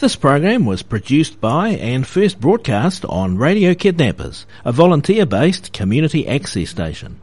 This program was produced by and first broadcast on Radio Kidnappers, a volunteer-based community access station.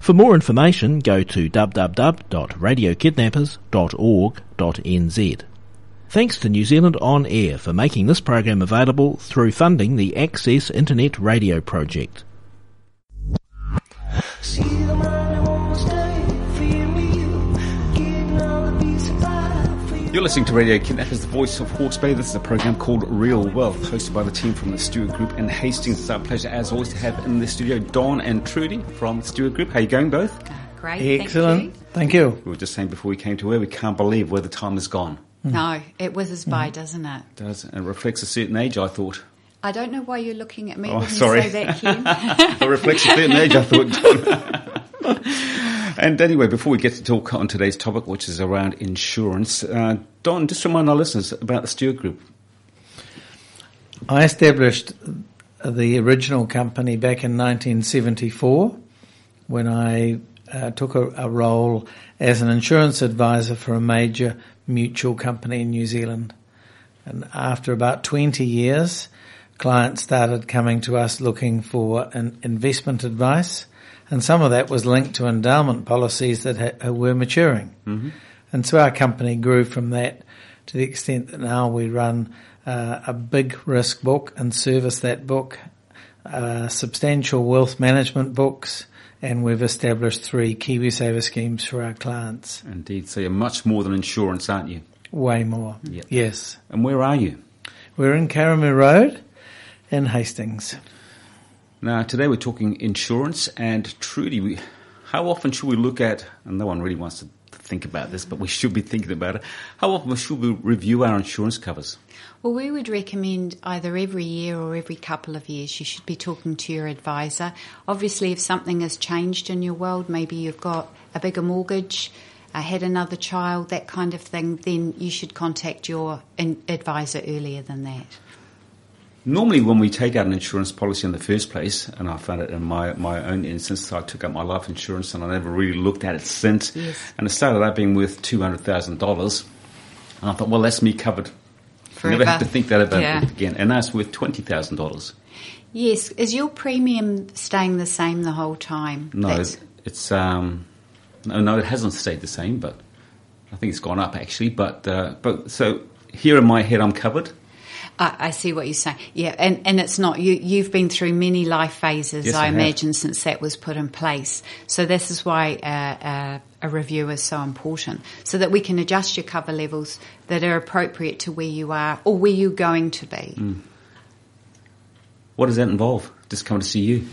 For more information, go to www.radiokidnappers.org.nz. Thanks to New Zealand On Air for making this program available through funding the Access Internet Radio Project. You're listening to Radio Kidnappers, the voice of Hawke's Bay. This is a program called Real Wealth, hosted by the team from the Stewart Group in Hastings. It's our pleasure, as always, to have in the studio Don and Trudy from Stewart Group. How are you going, both? Uh, great. Excellent. Thank Thank you. We were just saying before we came to where we can't believe where the time has gone. you. No, it whizzes by, mm-hmm. doesn't it? It does it reflects a certain age, I thought. I don't know why you're looking at me Oh, when sorry. you say that, Ken. It reflects a certain age, I thought. and anyway, before we get to talk on today's topic, which is around insurance, uh, Don, just remind our listeners about the Stewart Group. I established the original company back in 1974 when I uh, took a, a role as an insurance advisor for a major mutual company in New Zealand. And after about 20 years, clients started coming to us looking for an investment advice. And some of that was linked to endowment policies that ha- were maturing. And so our company grew from that to the extent that now we run uh, a big risk book and service that book, uh, substantial wealth management books, and we've established three KiwiSaver schemes for our clients. Indeed, so you're much more than insurance, aren't you? Way more. Yeah. Yes. And where are you? We're in Karamu Road in Hastings. Now, today we're talking insurance, and Trudy, we, how often should we look at, and no one really wants to think about this, but we should be thinking about it, how often should we review our insurance covers? Well, we would recommend either every year or every couple of years you should be talking to your advisor. Obviously, if something has changed in your world, maybe you've got a bigger mortgage, had another child, that kind of thing, then you should contact your advisor earlier than that. Normally, when we take out an insurance policy in the first place, and I found it in my, my own instance, I took out my life insurance and I never really looked at it since. Yes. And it started out being worth $200,000. And I thought, well, that's me covered. Forever. never have to think that about Yeah. it again. And now it's worth $20,000. Yes, is your premium staying the same the whole time? No, That's- it's um, no, no, it hasn't stayed the same, but I think it's gone up actually. But uh, but so here in my head, I'm covered. I, I see what you're saying. Yeah, and, and it's not you. You've been through many life phases, Yes, I, I imagine, since that was put in place. So this is why uh, uh, a review is so important, so that we can adjust your cover levels that are appropriate to where you are or where you're going to be. Mm. What does that involve? Just come to see you.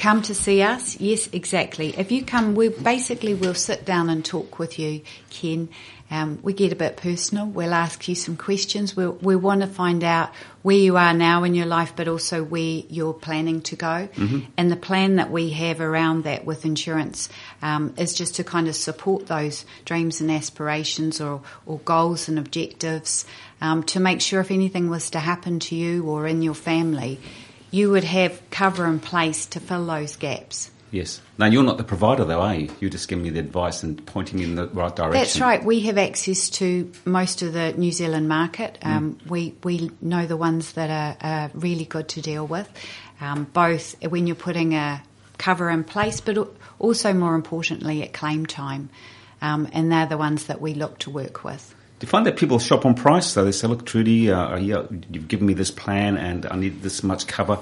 Come to see us? Yes, exactly. If you come, we basically we'll sit down and talk with you, Ken. Um, we get a bit personal. We'll ask you some questions. We'll, we want to find out where you are now in your life, but also where you're planning to go. And the plan that we have around that with insurance um, is just to kind of support those dreams and aspirations or, or goals and objectives um, to make sure if anything was to happen to you or in your family, you would have cover in place to fill those gaps. Yes. Now you're not the provider though, are you? You're just giving me the advice and pointing in the right direction. That's right. We have access to most of the New Zealand market. Um, We we know the ones that are, are really good to deal with, um, both when you're putting a cover in place, but also more importantly at claim time. Um, and they're the ones that we look to work with. Do you find that people shop on price though? They say, "Look, Trudy, uh, yeah, you've given me this plan, and I need this much cover.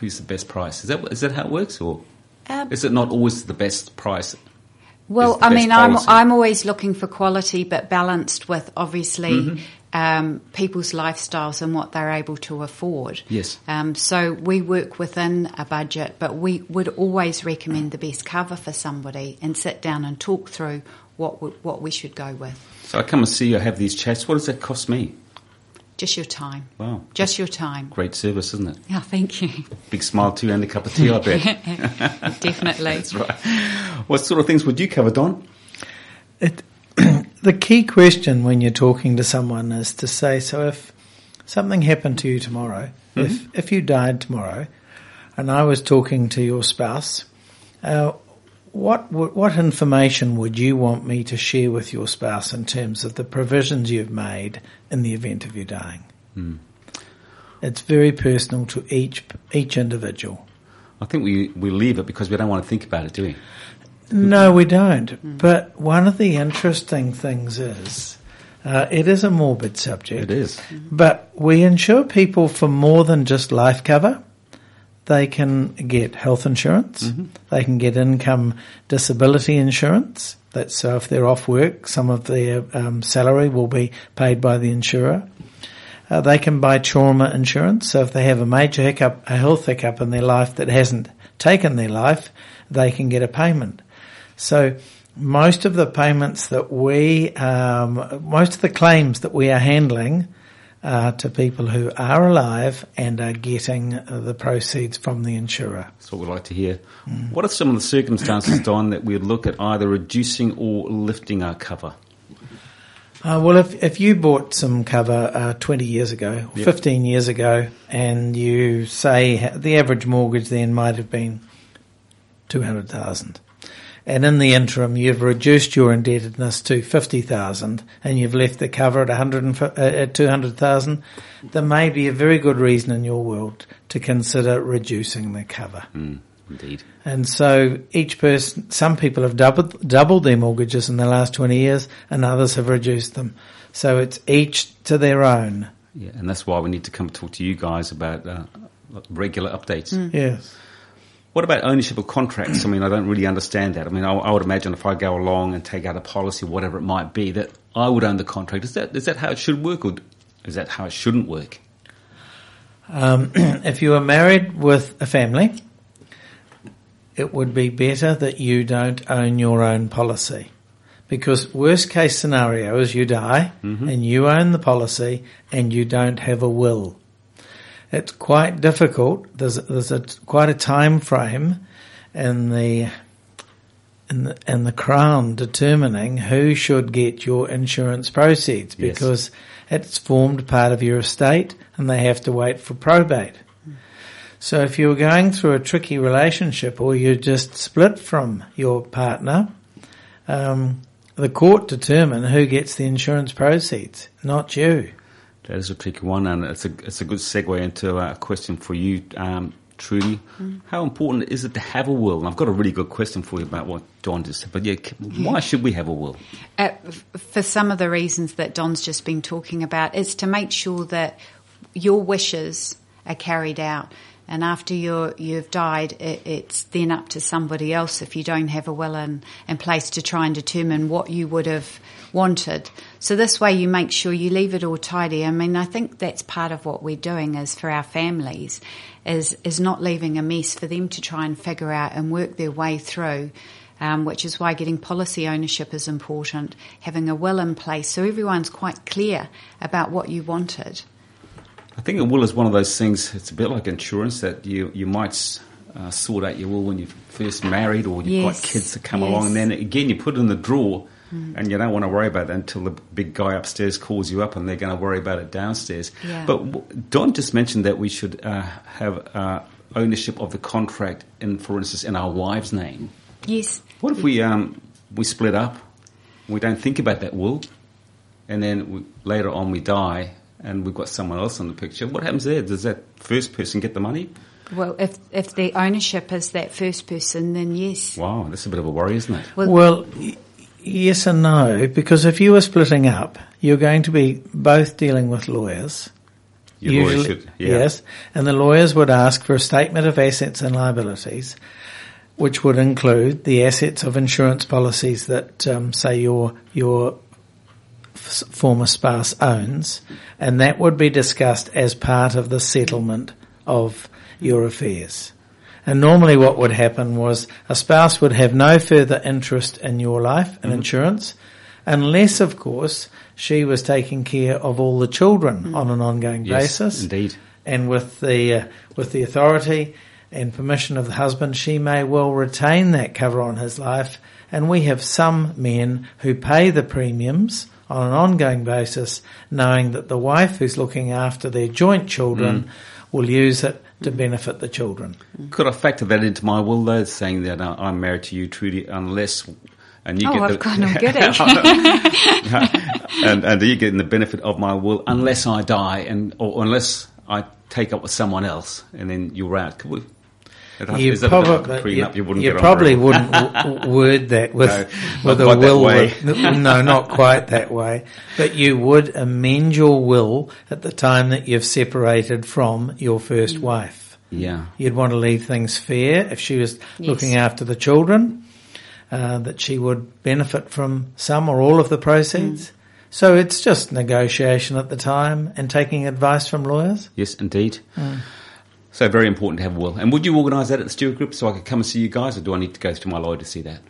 Who's the best price? Is that is that how it works, or Um, is it not always the best price? Well, I mean, I'm? I'm always looking for quality, but balanced with obviously Mm-hmm. um, people's lifestyles and what they're able to afford. Yes. Um, so we work within a budget, but we would always recommend the best cover for somebody and sit down and talk through what what we should go with. So I come and see you, I have these chats. What does that cost me? Just your time. Wow, Just your time. great service, isn't it? Yeah, thank you. Big smile too, and a cup of tea, I bet. Definitely. That's right. What sort of things would you cover, Don? It, the key question when you're talking to someone is to say, so if something happened to you tomorrow, if, if you died tomorrow, and I was talking to your spouse, uh, what what information would you want me to share with your spouse in terms of the provisions you've made in the event of you dying? It's very personal to each each individual. I think we, we leave it because we don't want to think about it, do we? No, we don't. But one of the interesting things is, uh, it is a morbid subject. It is. But we insure people for more than just life cover. They can get health insurance. They can get income disability insurance. That's so if they're off work, some of their um, salary will be paid by the insurer. Uh, they can buy trauma insurance. So if they have a major hiccup, a health hiccup in their life that hasn't taken their life, they can get a payment. So most of the payments that we, um, most of the claims that we are handling are to people who are alive and are getting uh, the proceeds from the insurer. That's what we'd like to hear. What are some of the circumstances, Don, that we'd look at either reducing or lifting our cover? Uh, well, if, if you bought some cover uh, 20 years ago, or Yep. 15 years ago, and you say the average mortgage then might have been 200,000, and in the interim you've reduced your indebtedness to 50,000 and you've left the cover at 100 uh, at 200,000, there may be a very good reason in your world to consider reducing the cover. Mm, indeed. And so each person, some people have doubled, doubled their mortgages in the last 20 years and others have reduced them. So it's each to their own. Yeah, and that's why we need to come talk to you guys about uh, regular updates. Yes. What about ownership of contracts? I mean, I don't really understand that. I mean, I, I would imagine if I go along and take out a policy, whatever it might be, that I would own the contract. Is that is that how it should work, or is that how it shouldn't work? Um, if you are married with a family, it would be better that you don't own your own policy. Because worst case scenario is you die and you own the policy and you don't have a will. It's quite difficult. There's, there's a, quite a time frame in the, in the, in the crown determining who should get your insurance proceeds Yes. because it's formed part of your estate and they have to wait for probate. So if you're going through a tricky relationship or you just split from your partner, um, the court determine who gets the insurance proceeds, not you. That is a tricky one, and it's a it's a good segue into a question for you, um, Trudy. How important is it to have a will? And I've got a really good question for you about what Don just said. But yeah, why should we have a will? Uh, for some of the reasons that Don's just been talking about, is to make sure that your wishes are carried out. And after you're, you've died, it, it's then up to somebody else if you don't have a will in, in place to try and determine what you would have wanted. So this way you make sure you leave it all tidy. I mean, I think that's part of what we're doing is for our families is, is not leaving a mess for them to try and figure out and work their way through um, which is why getting policy ownership is important, having a will in place so everyone's quite clear about what you wanted. I think a will is one of those things. It's a bit like insurance that you you might uh, sort out your will when you're first married or you've Yes, got kids that come yes. along, and then again you put it in the drawer. And you don't want to worry about it until the big guy upstairs calls you up, and they're going to worry about it downstairs. Yeah. But Don just mentioned that we should uh, have uh, ownership of the contract, in, for instance, in our wife's name. Yes. What if we um, we split up? We don't think about that will, and then we, later on we die, and we've got someone else in the picture. What happens there? Does that first person get the money? Well, if if the ownership is that first person, then yes. Wow, that's a bit of a worry, isn't it? Well, Well, y- yes and no, because if you were splitting up, you're going to be both dealing with lawyers. Your lawyer should, yeah. Yes, and the lawyers would ask for a statement of assets and liabilities, which would include the assets of insurance policies that, um, say, your your f- former spouse owns, and that would be discussed as part of the settlement of your affairs. And normally what would happen was a spouse would have no further interest in your life and insurance unless, of course, she was taking care of all the children on an ongoing Yes, basis. indeed. And with the, uh, with the authority and permission of the husband, she may well retain that cover on his life. And we have some men who pay the premiums on an ongoing basis, knowing that the wife who's looking after their joint children will use it to benefit the children. Could I factor that into my will, though, saying that uh, I'm married to you, Trudy, unless and you oh, get I've the, got no goodie. and, and you get the benefit of my will unless I die and or unless I take up with someone else, and then you're out. Could we? You is that a bit like a probably. You, wouldn't you get probably wouldn't w- w- word that with, No, with a quite that will. way. with- no, not quite that way. But you would amend your will at the time that you've separated from your first mm. wife. Yeah. You'd want to leave things fair if she was Yes. looking after the children, uh, that she would benefit from some or all of the proceeds. Mm. So it's just negotiation at the time and taking advice from lawyers. Yes, indeed. Mm. So very important to have a will. And would you organise that at the Stewart Group so I could come and see you guys, or do I need to go to my lawyer to see that?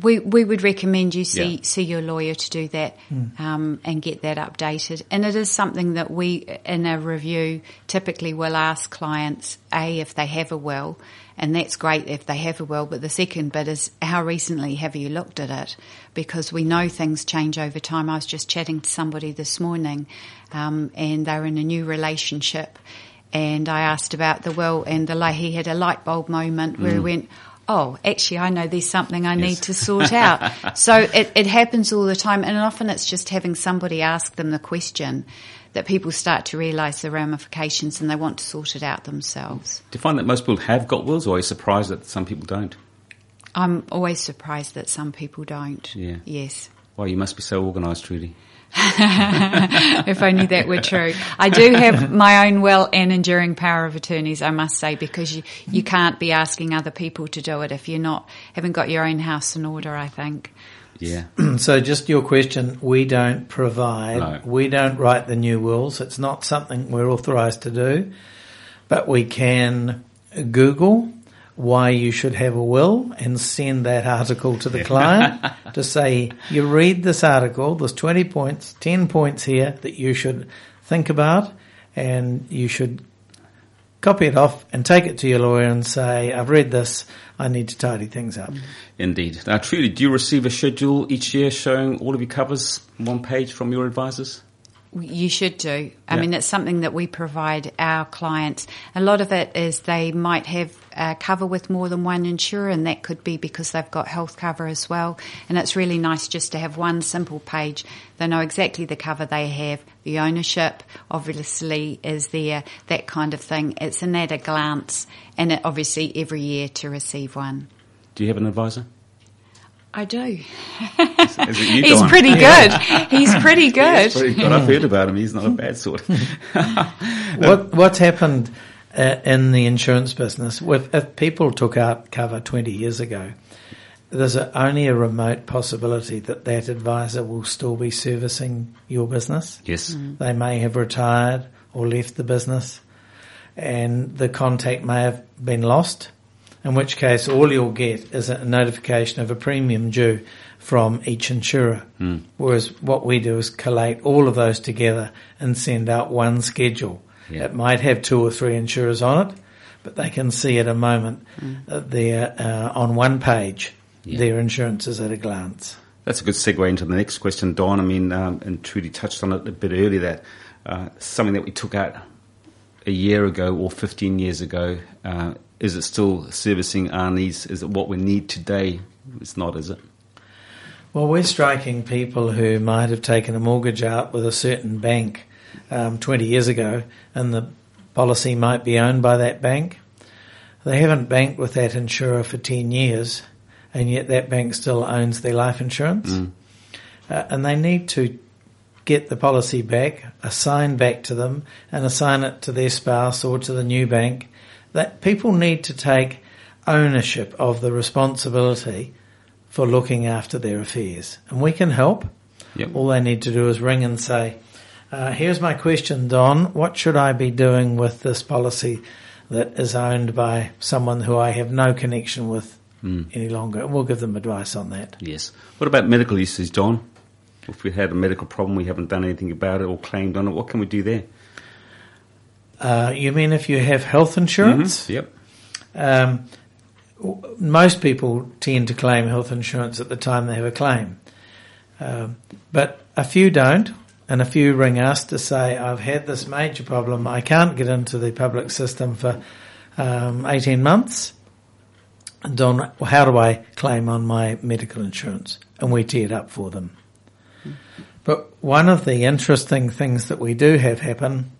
we we would recommend you see Yeah. see your lawyer to do that um, and get that updated. And it is something that we in a review typically will ask clients a if they have a will, and that's great if they have a will. But the second bit is how recently have you looked at it? Because we know things change over time. I was just chatting to somebody this morning, um, and they were in a new relationship. And I asked about the will, and the li- he had a light bulb moment where he mm. went, "Oh, actually, I know there's something I need to sort out." so it, it happens all the time, and often it's just having somebody ask them the question that people start to realise the ramifications, and they want to sort it out themselves. Do you find that most people have got wills, or are you surprised that some people don't? I'm always surprised that some people don't. Yeah. Yes. Well, you must be so organised, Trudy. if only that were true. I do have my own will and enduring power of attorneys, I must say, because you, you can't be asking other people to do it if you're not, haven't got your own house in order, I think. Yeah. So just your question, we don't provide, No. we don't write the new wills. It's not something we're authorised to do, but we can Google why you should have a will and send that article to the client to say, you read this article, there's 20 points, 10 points here that you should think about and you should copy it off and take it to your lawyer and say, I've read this, I need to tidy things up. Indeed. Now, Trudy, do you receive a schedule each year showing all of your covers, one page from your advisors? You should do. I Yeah. mean, it's something that we provide our clients. A lot of it is they might have uh, cover with more than one insurer, and that could be because they've got health cover as well. And it's really nice just to have one simple page. They know exactly the cover they have, the ownership obviously is there, that kind of thing. It's an at a glance, and it, obviously every year to receive one. Do you have an advisor? I do. Is it you, He's pretty good. He's pretty good. He's pretty good. I've heard hmm. about him. He's not a bad sort. what what's happened uh, in the insurance business? With, uh, if people took out cover twenty years ago, there's a, only a remote possibility that that advisor will still be servicing your business. yes. Hmm. They may have retired or left the business, and the contact may have been lost. In which case, all you'll get is a notification of a premium due from each insurer. Whereas what we do is collate all of those together and send out one schedule. Yeah. It might have two or three insurers on it, but they can see at a moment that they're uh, on one page. Yeah. Their insurance is at a glance. That's a good segue into the next question, Don. I mean, um, and Trudy touched on it a bit earlier that uh, something that we took out a year ago or 15 years ago, uh, is it still servicing our needs? Is it what we need today? It's not, is it? Well, we're striking people who might have taken a mortgage out with a certain bank um, 20 years ago, and the policy might be owned by that bank. They haven't banked with that insurer for 10 years, and yet that bank still owns their life insurance. Uh, and they need to get the policy back, assign back to them, and assign it to their spouse or to the new bank. That people need to take ownership of the responsibility for looking after their affairs. And we can help. Yep. All they need to do is ring and say, uh, here's my question, Don. What should I be doing with this policy that is owned by someone who I have no connection with any longer? And we'll give them advice on that. Yes. What about medical uses, Don? If we had a medical problem, we haven't done anything about it or claimed on it, what can we do there? Uh, you mean if you have health insurance? Yep. Um, w- most people tend to claim health insurance at the time they have a claim, um, but a few don't. and a few ring us to say, I've had this major problem. I can't get into the public system for um, 18 months. And don, how do I claim on my medical insurance? And we tee it up for them. But one of the interesting things that we do have happen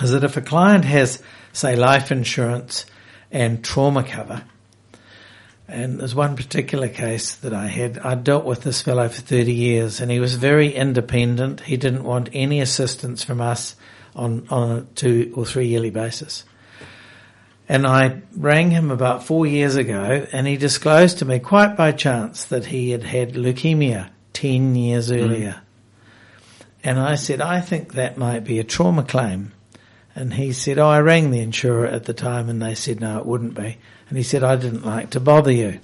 is that if a client has, say, life insurance and trauma cover, and there's one particular case that I had. I dealt with this fellow for 30 years and he was very independent. He didn't want any assistance from us on, on a two or three yearly basis. And I rang him about four years ago and he disclosed to me quite by chance that he had had leukemia 10 years mm. earlier. Mm. And I said, I think that might be a trauma claim. And he said, Oh, I rang the insurer at the time and they said, No, it wouldn't be. And he said, I didn't like to bother you.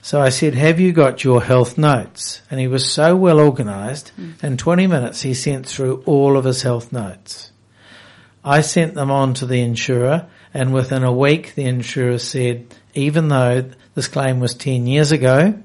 So I said, have you got your health notes? And he was so well organised. Mm. In 20 minutes, he sent through all of his health notes. I sent them on to the insurer and within a week, the insurer said, even though this claim was 10 years ago,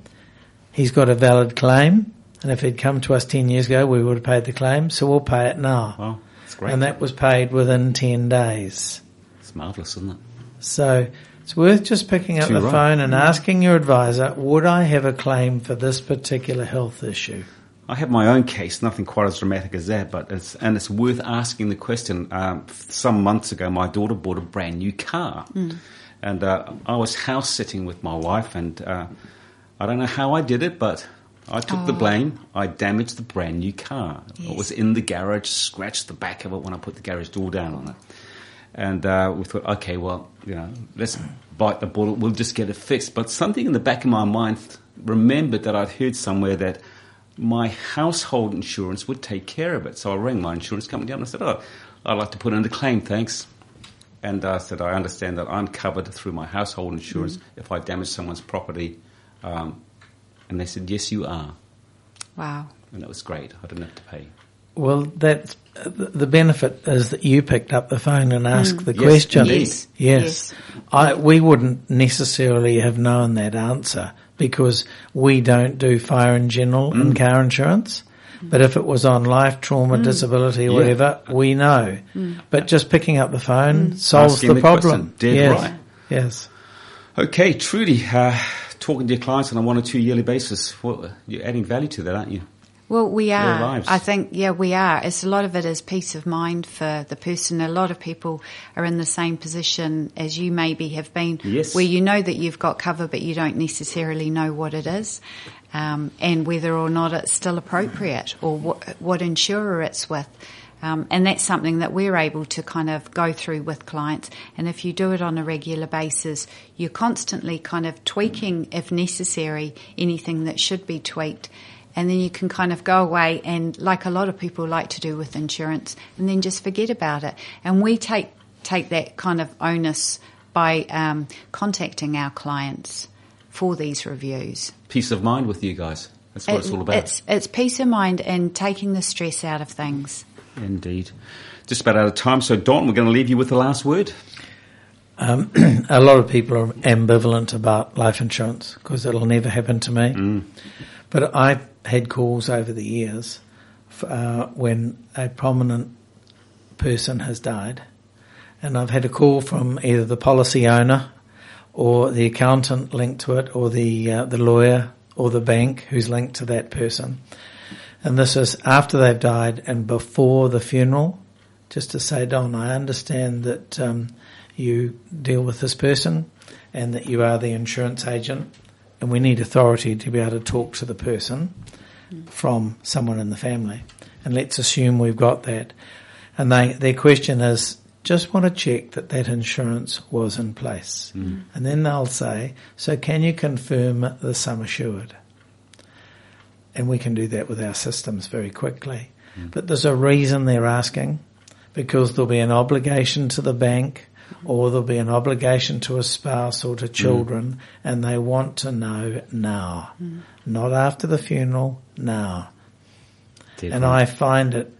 he's got a valid claim. And if he'd come to us 10 years ago, we would have paid the claim. So we'll pay it now. Wow, that's great. And that was paid within 10 days. It's marvellous, isn't it? So it's worth just picking up Too the right. phone and asking your advisor, would I have a claim for this particular health issue? I have my own case, nothing quite as dramatic as that, but it's, and it's worth asking the question. Um, some months ago, my daughter bought a brand new car. Mm. And uh, I was house sitting with my wife, and uh, I don't know how I did it, but I took oh. the blame. I damaged the brand new car. Yes. It was in the garage, scratched the back of it when I put the garage door down on it. And uh, we thought, okay, well, you know, let's bite the bullet. We'll just get it fixed. But something in the back of my mind remembered that I'd heard somewhere that my household insurance would take care of it. So I rang my insurance company up and I said, oh, I'd like to put in a claim, thanks. And I said, I understand that I'm covered through my household insurance mm-hmm. if I damage someone's property. Um, and they said, yes, you are. Wow. And that was great. I didn't have to pay. Well, that's the benefit is that you picked up the phone and asked mm. the yes, question. Yes. yes. yes. I, we wouldn't necessarily have known that answer because we don't do fire in general mm. and car insurance. But if it was on life, trauma, mm. disability, yeah. whatever, we know. Mm. But just picking up the phone mm. solves Asking the problem. Dead yes. right. Yes. Okay, Trudy, uh, talking to your clients on a one or two yearly basis, well, you're adding value to that, aren't you? Well, we are. I think, yeah, we are. It's a lot of it is peace of mind for the person. A lot of people are in the same position as you maybe have been, yes. where you know that you've got cover, but you don't necessarily know what it is, um, and whether or not it's still appropriate or what, what insurer it's with. Um, and that's something that we're able to kind of go through with clients. And if you do it on a regular basis, you're constantly kind of tweaking, if necessary, anything that should be tweaked. And then you can kind of go away and like a lot of people like to do with insurance and then just forget about it. And we take take that kind of onus by um, contacting our clients for these reviews. Peace of mind with you guys. That's what it, it's all about. it's, it's peace of mind and taking the stress out of things indeed just about out of time so don we're going to leave you with the last word um, a lot of people are ambivalent about life insurance because it'll never happen to me. Mm. But I've had calls over the years uh, when a prominent person has died, and I've had a call from either the policy owner or the accountant linked to it, or the uh, the lawyer or the bank who's linked to that person. And this is after they've died and before the funeral, just to say, Don, I understand that um, you deal with this person and that you are the insurance agent and we need authority to be able to talk to the person from someone in the family. And let's assume we've got that. And they, their question is, just want to check that that insurance was in place. Mm. And then they'll say, so can you confirm the sum assured? And we can do that with our systems very quickly. Mm. But there's a reason they're asking because there'll be an obligation to the bank or there'll be an obligation to a spouse or to mm. children, mm. and they want to know now, mm. not after the funeral, now. Definitely. And I find it,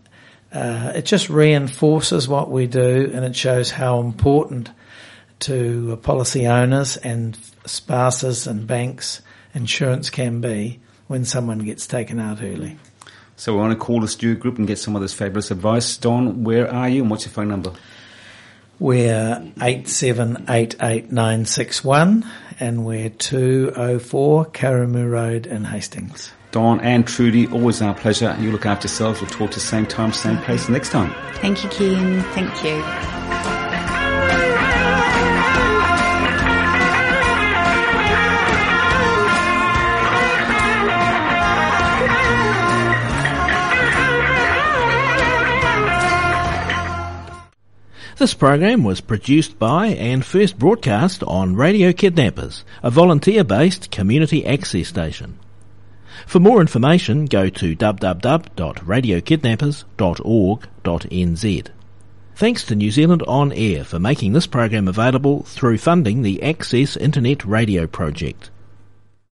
uh, it just reinforces what we do, and it shows how important to policy owners and spouses and banks insurance can be when someone gets taken out early. So we want to call the Stewart Group and get some of this fabulous advice. Don, where are you and what's your phone number? We're 8788961 and we're 204 Karamu Road in Hastings. Don and Trudy, always our pleasure. You look after yourselves. We'll talk to the same time, same place next time. Thank you, Ken. Thank you. This program was produced by and first broadcast on Radio Kidnappers, a volunteer-based community access station. For more information, go to www.radiokidnappers.org.nz. Thanks to New Zealand On Air for making this program available through funding the Access Internet Radio Project.